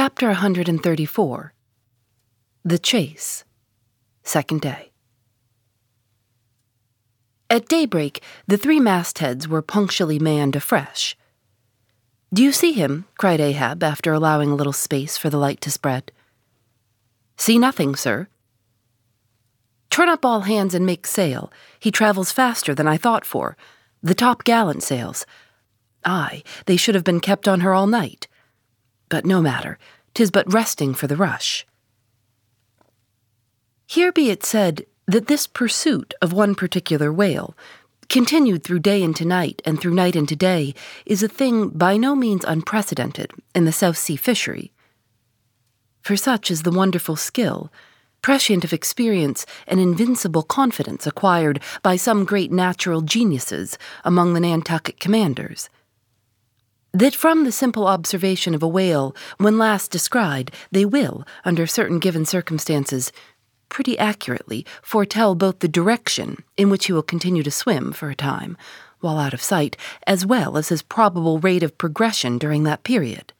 Chapter 134 The Chase, Second Day. At daybreak, the three mastheads were punctually manned afresh. Do you see him? cried Ahab after allowing a little space for the light to spread. See nothing, sir. Turn up all hands and make sail. He travels faster than I thought for. The top gallant sails. Ay, they should have been kept on her all night. But no matter, tis but resting for the rush. Here be it said that this pursuit of one particular whale, continued through day into night and through night into day, is a thing by no means unprecedented in the South Sea fishery. For such is the wonderful skill, prescient of experience and invincible confidence acquired by some great natural geniuses among the Nantucket commanders that from the simple observation of a whale, when last descried, they will, under certain given circumstances, pretty accurately foretell both the direction in which he will continue to swim for a time, while out of sight, as well as his probable rate of progression during that period.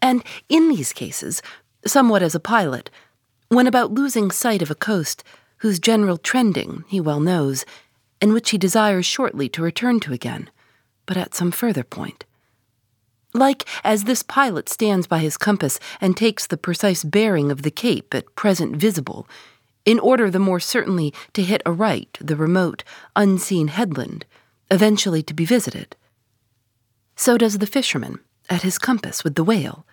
And in these cases, somewhat as a pilot, when about losing sight of a coast whose general trending he well knows, and which he desires shortly to return to again, but at some further point. Like as this pilot stands by his compass and takes the precise bearing of the cape at present visible, in order the more certainly to hit aright the remote, unseen headland, eventually to be visited. So does the fisherman at his compass with the whale.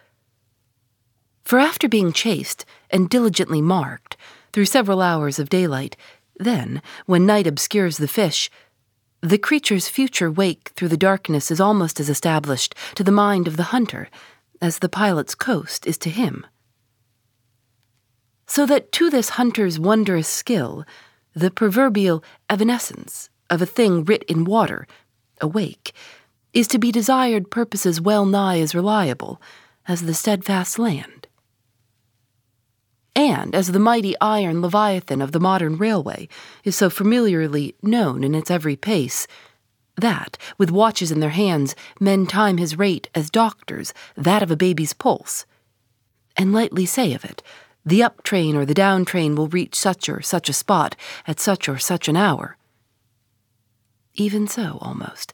For after being chased and diligently marked through several hours of daylight, then, when night obscures the fish, the creature's future wake through the darkness is almost as established to the mind of the hunter as the pilot's coast is to him. So that to this hunter's wondrous skill, the proverbial evanescence of a thing writ in water, awake, is to be desired purposes well nigh as reliable as the steadfast land and as the mighty iron leviathan of the modern railway is so familiarly known in its every pace, that, with watches in their hands, men time his rate as doctors that of a baby's pulse, and lightly say of it, the up train or the down train will reach such or such a spot at such or such an hour. Even so, almost,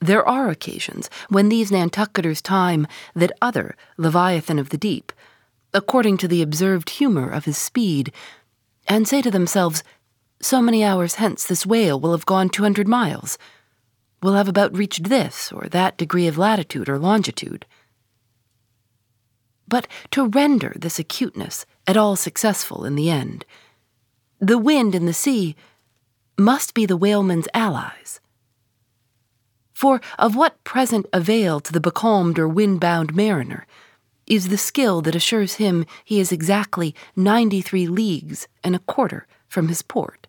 there are occasions when these Nantucketers time that other Leviathan of the deep according to the observed humor of his speed, and say to themselves, So many hours hence this whale will have gone 200 miles, will have about reached this or that degree of latitude or longitude. But to render this acuteness at all successful in the end, the wind and the sea must be the whaleman's allies. For of what present avail to the becalmed or wind bound mariner? Is the skill that assures him he is exactly 93 leagues and a quarter from his port.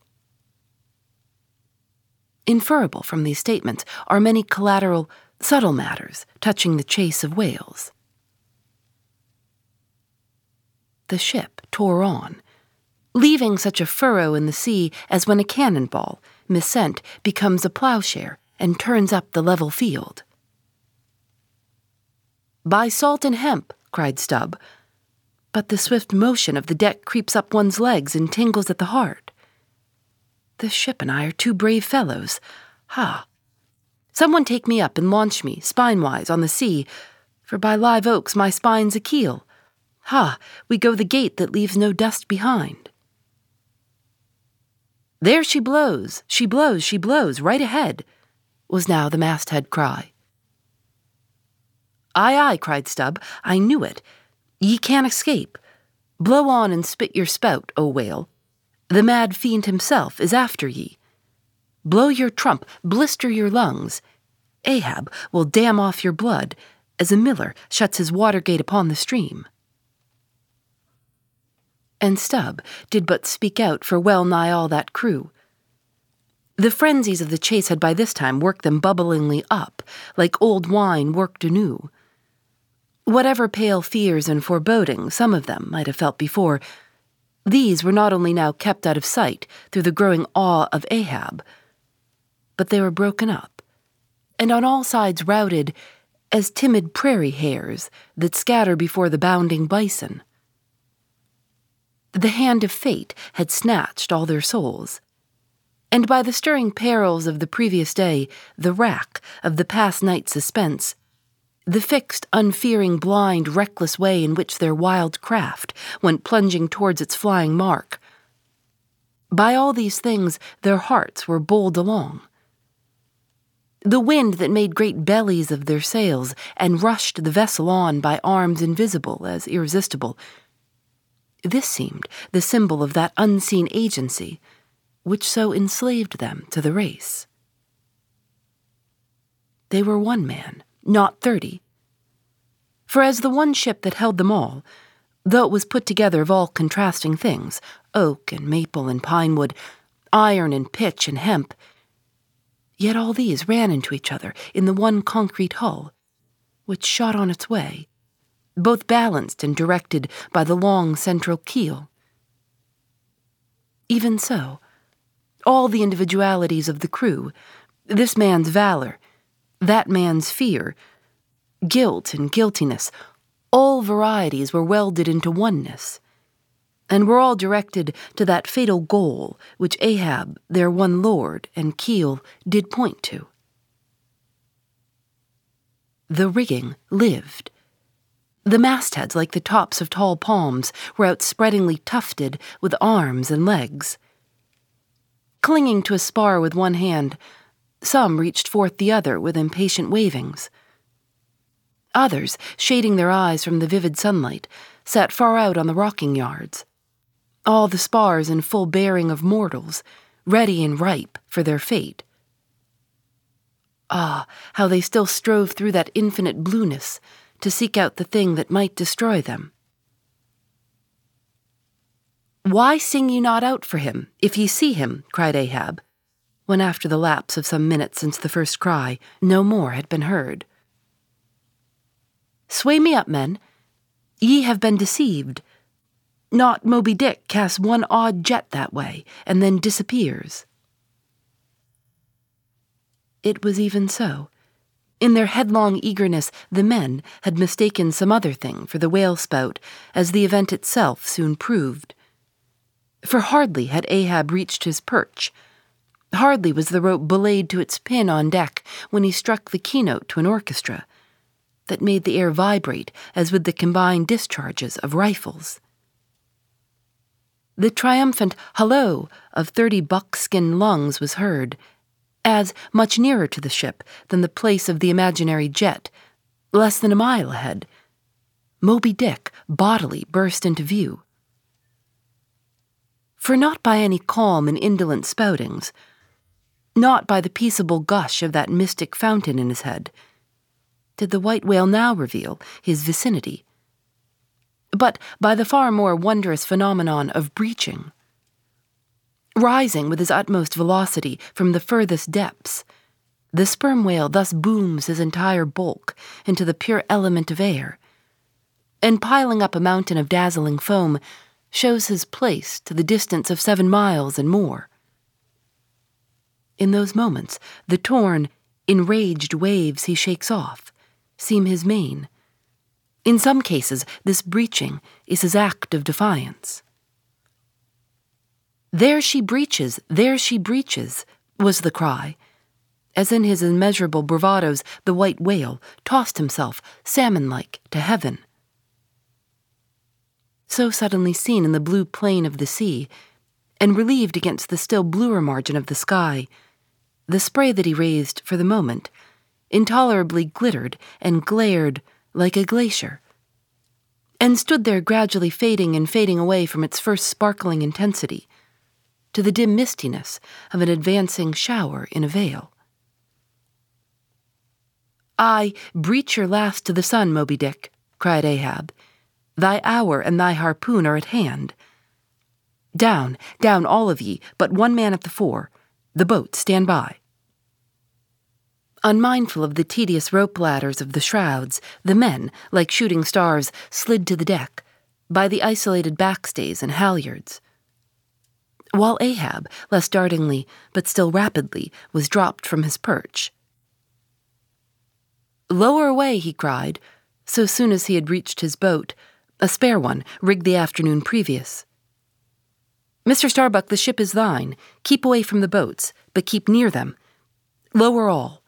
Inferable from these statements are many collateral, subtle matters touching the chase of whales. The ship tore on, leaving such a furrow in the sea as when a cannonball, missent, becomes a plowshare and turns up the level field. By salt and hemp, cried Stubb. But the swift motion of the deck creeps up one's legs and tingles at the heart. The ship and I are two brave fellows. Ha! Someone take me up and launch me, spine wise, on the sea, for by live oaks my spine's a keel. Ha! We go the gait that leaves no dust behind. There she blows, she blows, she blows, right ahead, was now the masthead cry. Aye, aye, cried Stubb. I knew it. Ye can't escape. Blow on and spit your spout, O whale. The mad fiend himself is after ye. Blow your trump, blister your lungs. Ahab will dam off your blood, as a miller shuts his water gate upon the stream. And Stubb did but speak out for well nigh all that crew. The frenzies of the chase had by this time worked them bubblingly up, like old wine worked anew. Whatever pale fears and forebodings some of them might have felt before, these were not only now kept out of sight through the growing awe of Ahab, but they were broken up, and on all sides routed as timid prairie hares that scatter before the bounding bison. The hand of fate had snatched all their souls, and by the stirring perils of the previous day, the rack of the past night's suspense, the fixed, unfearing, blind, reckless way in which their wild craft went plunging towards its flying mark. By all these things, their hearts were bowled along. The wind that made great bellies of their sails and rushed the vessel on by arms invisible as irresistible. This seemed the symbol of that unseen agency which so enslaved them to the race. They were one man, not thirty. For as the one ship that held them all, though it was put together of all contrasting things oak and maple and pine wood, iron and pitch and hemp yet all these ran into each other in the one concrete hull, which shot on its way, both balanced and directed by the long central keel. Even so, all the individualities of the crew, this man's valor, that man's fear, guilt and guiltiness, all varieties were welded into oneness, and were all directed to that fatal goal which Ahab, their one lord, and keel did point to. The rigging lived. The mastheads, like the tops of tall palms, were outspreadingly tufted with arms and legs. Clinging to a spar with one hand, some reached forth the other with impatient wavings. Others, shading their eyes from the vivid sunlight, sat far out on the rocking yards. All the spars in full bearing of mortals, ready and ripe for their fate. Ah, how they still strove through that infinite blueness to seek out the thing that might destroy them. Why sing ye not out for him, if ye see him? cried Ahab, when after the lapse of some minutes since the first cry, no more had been heard. Sway me up, men. Ye have been deceived. Not Moby Dick casts one odd jet that way, and then disappears. It was even so. In their headlong eagerness, the men had mistaken some other thing for the whale spout, as the event itself soon proved. For hardly had Ahab reached his perch. Hardly was the rope belayed to its pin on deck when he struck the keynote to an orchestra that made the air vibrate as with the combined discharges of rifles. The triumphant hullo of thirty buckskin lungs was heard, as much nearer to the ship than the place of the imaginary jet, less than a mile ahead. Moby Dick bodily burst into view for not by any calm and indolent spoutings, not by the peaceable gush of that mystic fountain in his head, did the white whale now reveal his vicinity, but by the far more wondrous phenomenon of breaching. Rising with his utmost velocity from the furthest depths, the sperm whale thus booms his entire bulk into the pure element of air, and piling up a mountain of dazzling foam, shows his place to the distance of seven miles and more. In those moments, the torn, enraged waves he shakes off seem his mane. In some cases, this breaching is his act of defiance. There she breaches, there she breaches, was the cry, as in his immeasurable bravados the white whale tossed himself, salmon like, to heaven so suddenly seen in the blue plain of the sea, and relieved against the still bluer margin of the sky, the spray that he raised for the moment intolerably glittered and glared like a glacier, and stood there gradually fading and fading away from its first sparkling intensity to the dim mistiness of an advancing shower in a veil. Aye breach your last to the sun, Moby Dick, cried Ahab, Thy hour and thy harpoon are at hand. Down, down, all of ye, but one man at the fore. The boat, stand by. Unmindful of the tedious rope ladders of the shrouds, the men, like shooting stars, slid to the deck, by the isolated backstays and halyards. While Ahab, less dartingly, but still rapidly, was dropped from his perch. Lower away, he cried, so soon as he had reached his boat, a spare one, rigged the afternoon previous. Mr. Starbuck, the ship is thine. Keep away from the boats, but keep near them. Lower all.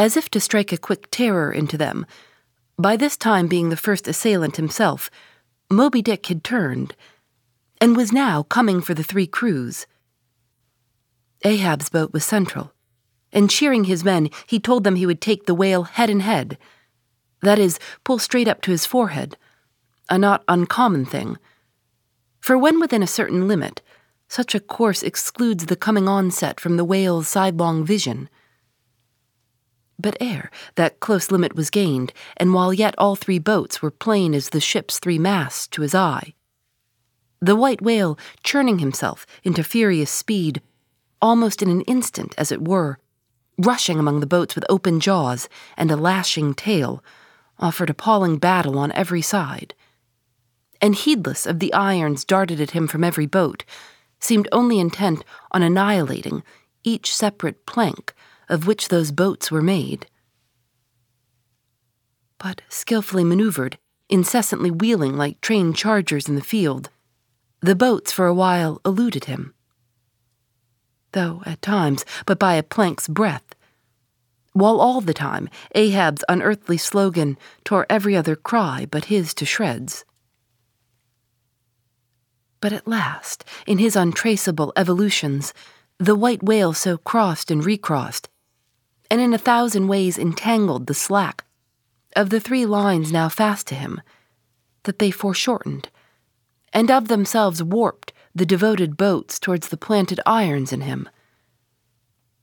As if to strike a quick terror into them, by this time being the first assailant himself, Moby Dick had turned, and was now coming for the three crews. Ahab's boat was central, and cheering his men, he told them he would take the whale head and head. That is, pull straight up to his forehead, a not uncommon thing. For when within a certain limit, such a course excludes the coming onset from the whale's sidelong vision. But ere that close limit was gained, and while yet all three boats were plain as the ship's three masts to his eye, the white whale, churning himself into furious speed, almost in an instant, as it were, rushing among the boats with open jaws and a lashing tail, offered appalling battle on every side. And heedless of the irons darted at him from every boat, seemed only intent on annihilating each separate plank of which those boats were made. But skillfully maneuvered, incessantly wheeling like trained chargers in the field, the boats for a while eluded him. Though at times but by a plank's breadth, while all the time Ahab's unearthly slogan tore every other cry but his to shreds. But at last, in his untraceable evolutions, the white whale so crossed and recrossed, and in a thousand ways entangled the slack of the three lines now fast to him, that they foreshortened, and of themselves warped the devoted boats towards the planted irons in him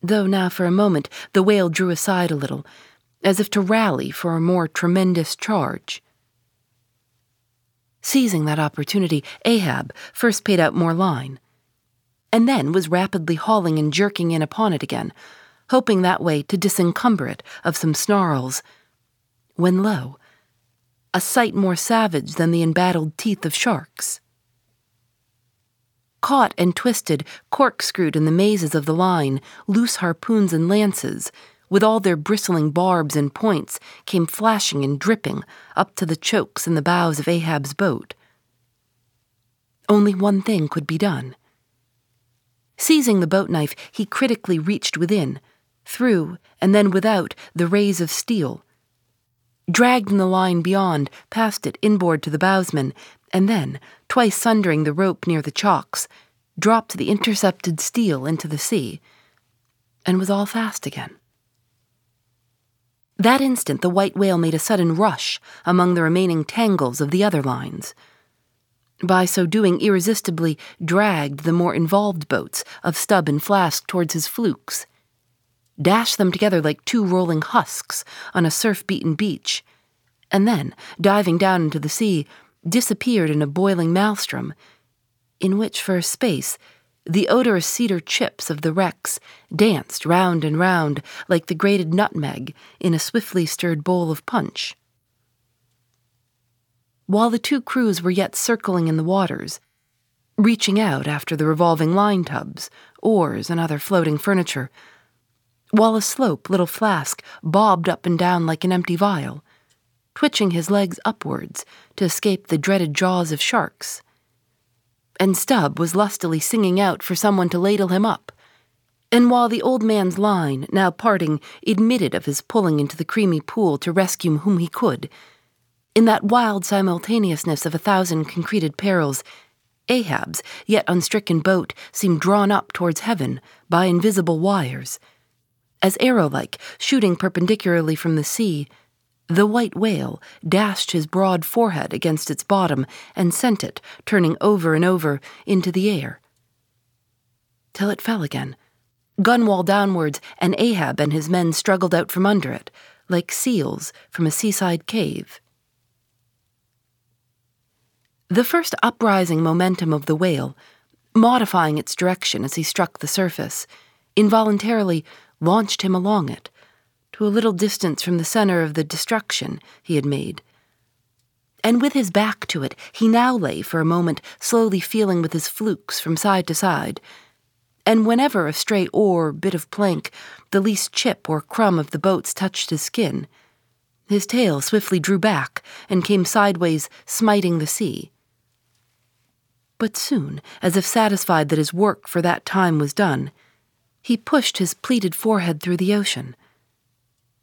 though now for a moment the whale drew aside a little, as if to rally for a more tremendous charge. Seizing that opportunity, Ahab first paid out more line, and then was rapidly hauling and jerking in upon it again, hoping that way to disencumber it of some snarls, when lo, a sight more savage than the embattled teeth of sharks caught and twisted, corkscrewed in the mazes of the line, loose harpoons and lances, with all their bristling barbs and points, came flashing and dripping up to the chokes in the bows of Ahab's boat. Only one thing could be done. Seizing the boat knife, he critically reached within, through, and then without the rays of steel, dragged in the line beyond, passed it inboard to the bowsman, and then, twice sundering the rope near the chocks, dropped the intercepted steel into the sea, and was all fast again. That instant, the white whale made a sudden rush among the remaining tangles of the other lines. By so doing, irresistibly dragged the more involved boats of Stubb and Flask towards his flukes, dashed them together like two rolling husks on a surf beaten beach, and then, diving down into the sea, disappeared in a boiling maelstrom, in which for a space the odorous cedar chips of the wrecks danced round and round like the grated nutmeg in a swiftly stirred bowl of punch. While the two crews were yet circling in the waters, reaching out after the revolving line tubs, oars, and other floating furniture, while a slope little flask bobbed up and down like an empty vial, twitching his legs upwards to escape the dreaded jaws of sharks. And Stubb was lustily singing out for someone to ladle him up. And while the old man's line, now parting, admitted of his pulling into the creamy pool to rescue whom he could, in that wild simultaneousness of a thousand concreted perils, Ahab's yet unstricken boat seemed drawn up towards heaven by invisible wires. As arrow like, shooting perpendicularly from the sea, the white whale dashed his broad forehead against its bottom and sent it, turning over and over, into the air. Till it fell again, gunwale downwards, and Ahab and his men struggled out from under it, like seals from a seaside cave. The first uprising momentum of the whale, modifying its direction as he struck the surface, involuntarily launched him along it to a little distance from the center of the destruction he had made. And with his back to it, he now lay for a moment, slowly feeling with his flukes from side to side, and whenever a stray oar, bit of plank, the least chip or crumb of the boats touched his skin, his tail swiftly drew back and came sideways, smiting the sea. But soon, as if satisfied that his work for that time was done, he pushed his pleated forehead through the ocean,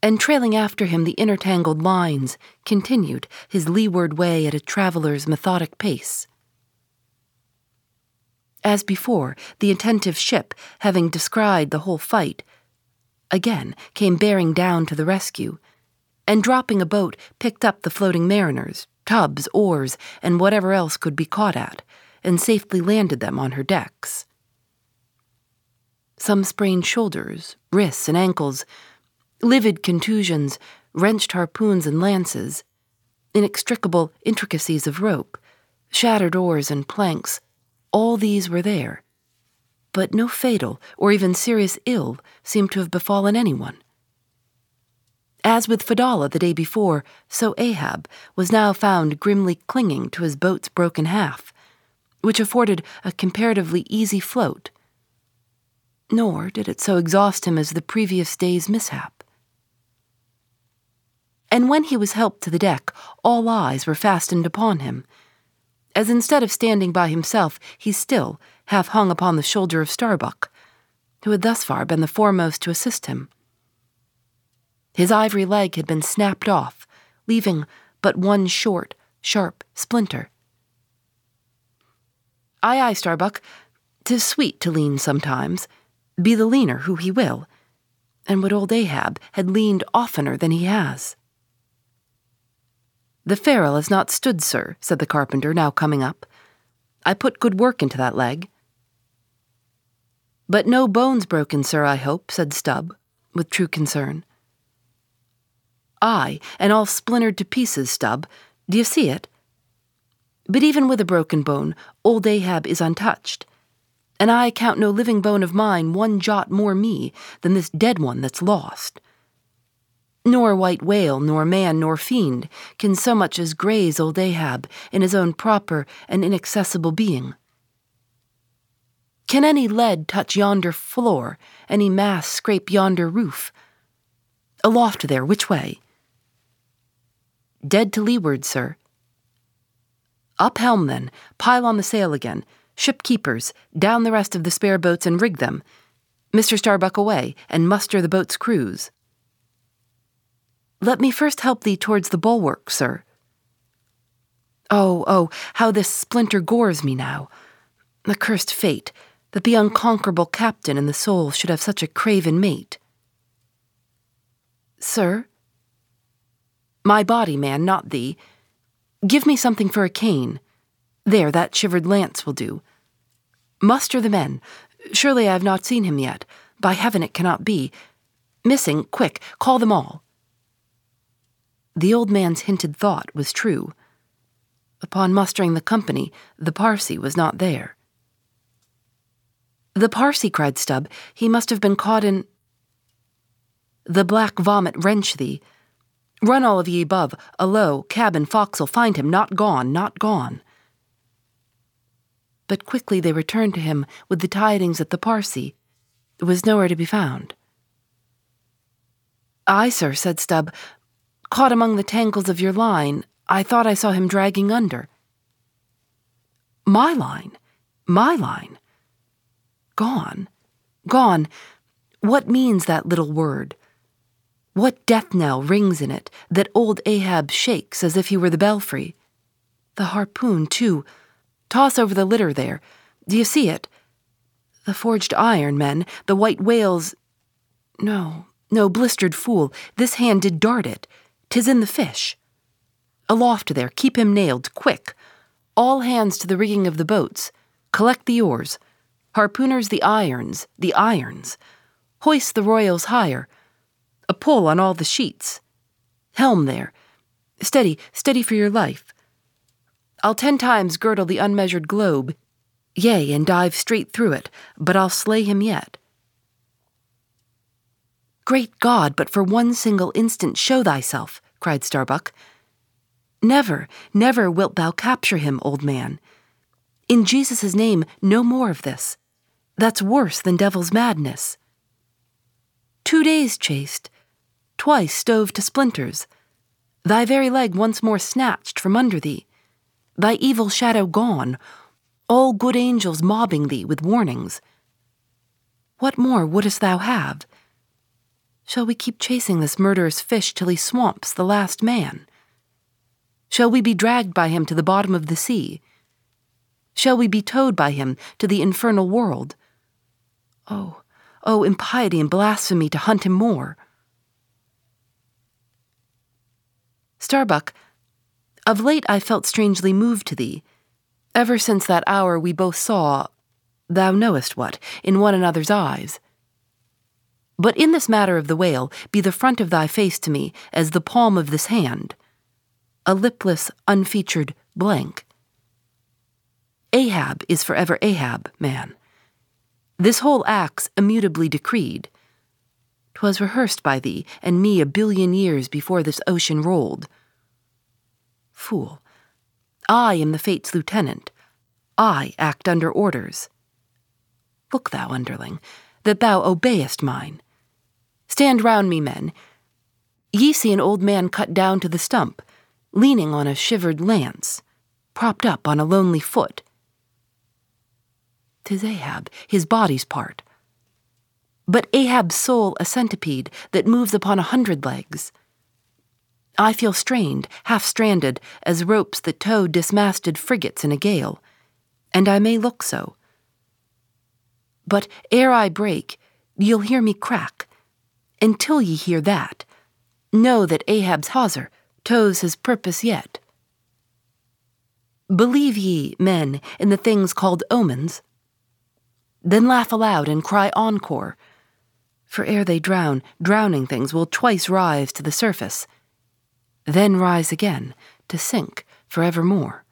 and trailing after him the intertangled lines, continued his leeward way at a traveler's methodic pace. As before, the attentive ship, having descried the whole fight, again came bearing down to the rescue, and dropping a boat, picked up the floating mariners, tubs, oars, and whatever else could be caught at, and safely landed them on her decks. Some sprained shoulders, wrists, and ankles, livid contusions, wrenched harpoons and lances, inextricable intricacies of rope, shattered oars and planks, all these were there. But no fatal or even serious ill seemed to have befallen anyone. As with Fedallah the day before, so Ahab was now found grimly clinging to his boat's broken half, which afforded a comparatively easy float. Nor did it so exhaust him as the previous day's mishap. And when he was helped to the deck, all eyes were fastened upon him, as instead of standing by himself, he still half hung upon the shoulder of Starbuck, who had thus far been the foremost to assist him. His ivory leg had been snapped off, leaving but one short, sharp splinter. Aye, aye, Starbuck. Tis sweet to lean sometimes, be the leaner who he will, and would old Ahab had leaned oftener than he has. The ferrule has not stood, sir, said the carpenter, now coming up. I put good work into that leg. But no bones broken, sir, I hope, said Stubb, with true concern. Aye, and all splintered to pieces, Stubb. Do you see it? But even with a broken bone, old Ahab is untouched. And I count no living bone of mine one jot more me than this dead one that's lost. Nor white whale, nor man, nor fiend can so much as graze old Ahab in his own proper and inaccessible being. Can any lead touch yonder floor, any mass scrape yonder roof? Aloft there, which way? Dead to leeward, sir, up helm, then, pile on the sail again. Ship keepers, down the rest of the spare boats and rig them. Mr. Starbuck away, and muster the boat's crews. Let me first help thee towards the bulwark, sir. Oh, oh, how this splinter gores me now. The cursed fate, that the unconquerable captain and the soul should have such a craven mate. Sir? My body, man, not thee. Give me something for a cane. There, that shivered lance will do. Muster the men. Surely I have not seen him yet. By heaven, it cannot be. Missing, quick, call them all. The old man's hinted thought was true. Upon mustering the company, the Parsee was not there. The Parsee, cried Stubb, he must have been caught in. The black vomit wrench thee. Run all of ye above, alow, cabin, forecastle, find him, not gone, not gone. But quickly they returned to him with the tidings that the Parsee was nowhere to be found. Ay, sir, said Stubb, caught among the tangles of your line. I thought I saw him dragging under. My line? My line? Gone? Gone? What means that little word? What death knell rings in it that old Ahab shakes as if he were the belfry? The harpoon, too. Toss over the litter there. Do you see it? The forged iron, men, the white whales. No, no, blistered fool, this hand did dart it. Tis in the fish. Aloft there, keep him nailed, quick. All hands to the rigging of the boats. Collect the oars. Harpooners the irons, the irons. Hoist the royals higher a pull on all the sheets. Helm there. Steady, steady for your life. I'll ten times girdle the unmeasured globe, yea, and dive straight through it, but I'll slay him yet. Great God, but for one single instant show thyself, cried Starbuck. Never, never wilt thou capture him, old man. In Jesus' name, no more of this. That's worse than devil's madness. Two days chased, twice stove to splinters, thy very leg once more snatched from under thee, thy evil shadow gone, all good angels mobbing thee with warnings. What more wouldst thou have? Shall we keep chasing this murderous fish till he swamps the last man? Shall we be dragged by him to the bottom of the sea? Shall we be towed by him to the infernal world? Oh, oh, impiety and blasphemy to hunt him more. Starbuck, of late I felt strangely moved to thee, ever since that hour we both saw, thou knowest what, in one another's eyes. But in this matter of the whale, be the front of thy face to me as the palm of this hand, a lipless, unfeatured blank. Ahab is forever Ahab, man. This whole act's immutably decreed. 'Twas rehearsed by thee and me a billion years before this ocean rolled. Fool, I am the fate's lieutenant. I act under orders. Look thou, underling, that thou obeyest mine. Stand round me, men. Ye see an old man cut down to the stump, leaning on a shivered lance, propped up on a lonely foot. 'Tis Ahab, his body's part. But Ahab's soul a centipede that moves upon a hundred legs. I feel strained, half stranded, as ropes that tow dismasted frigates in a gale, and I may look so. But ere I break, you'll hear me crack until ye hear that, know that Ahab's hawser tows his purpose yet. Believe ye, men, in the things called omens? Then laugh aloud and cry encore, for ere they drown, drowning things will twice rise to the surface, then rise again to sink for evermore.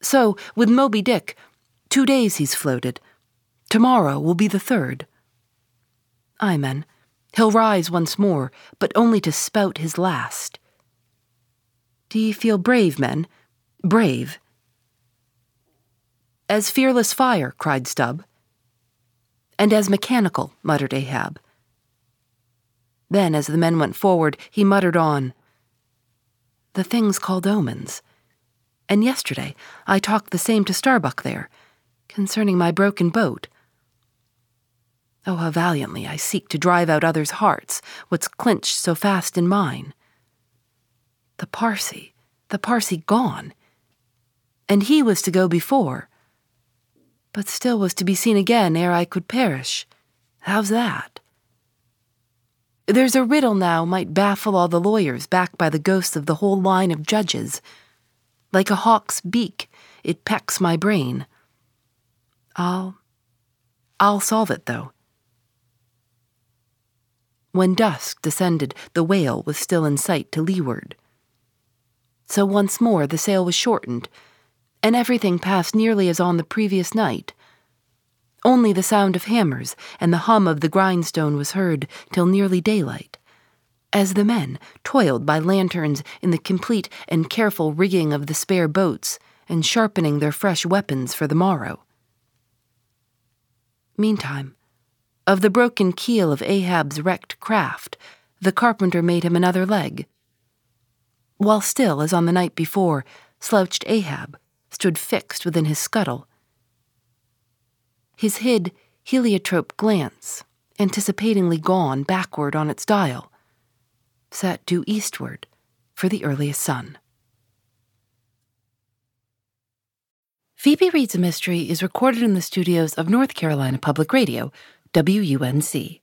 So, with Moby Dick, two days he's floated. Tomorrow will be the third. Ay, men, he'll rise once more, but only to spout his last. Do ye feel brave, men? Brave? As fearless fire, cried Stubb. And as mechanical, muttered Ahab. Then, as the men went forward, he muttered on. The thing's called omens. And yesterday I talked the same to Starbuck there, concerning my broken boat. Oh, how valiantly I seek to drive out others' hearts, what's clinched so fast in mine. The Parsee, the Parsee gone. And he was to go before, but still was to be seen again ere I could perish. How's that? There's a riddle now might baffle all the lawyers backed by the ghosts of the whole line of judges. Like a hawk's beak, it pecks my brain. I'll. I'll solve it, though. When dusk descended, the whale was still in sight to leeward. So once more the sail was shortened, and everything passed nearly as on the previous night. Only the sound of hammers and the hum of the grindstone was heard till nearly daylight, as the men toiled by lanterns in the complete and careful rigging of the spare boats and sharpening their fresh weapons for the morrow. Meantime, of the broken keel of Ahab's wrecked craft, the carpenter made him another leg. While still, as on the night before, slouched Ahab stood fixed within his scuttle. His hid, heliotrope glance, anticipatingly gone backward on its dial, sat due eastward for the earliest sun. Phoebe Reads a Mystery is recorded in the studios of North Carolina Public Radio WUNC.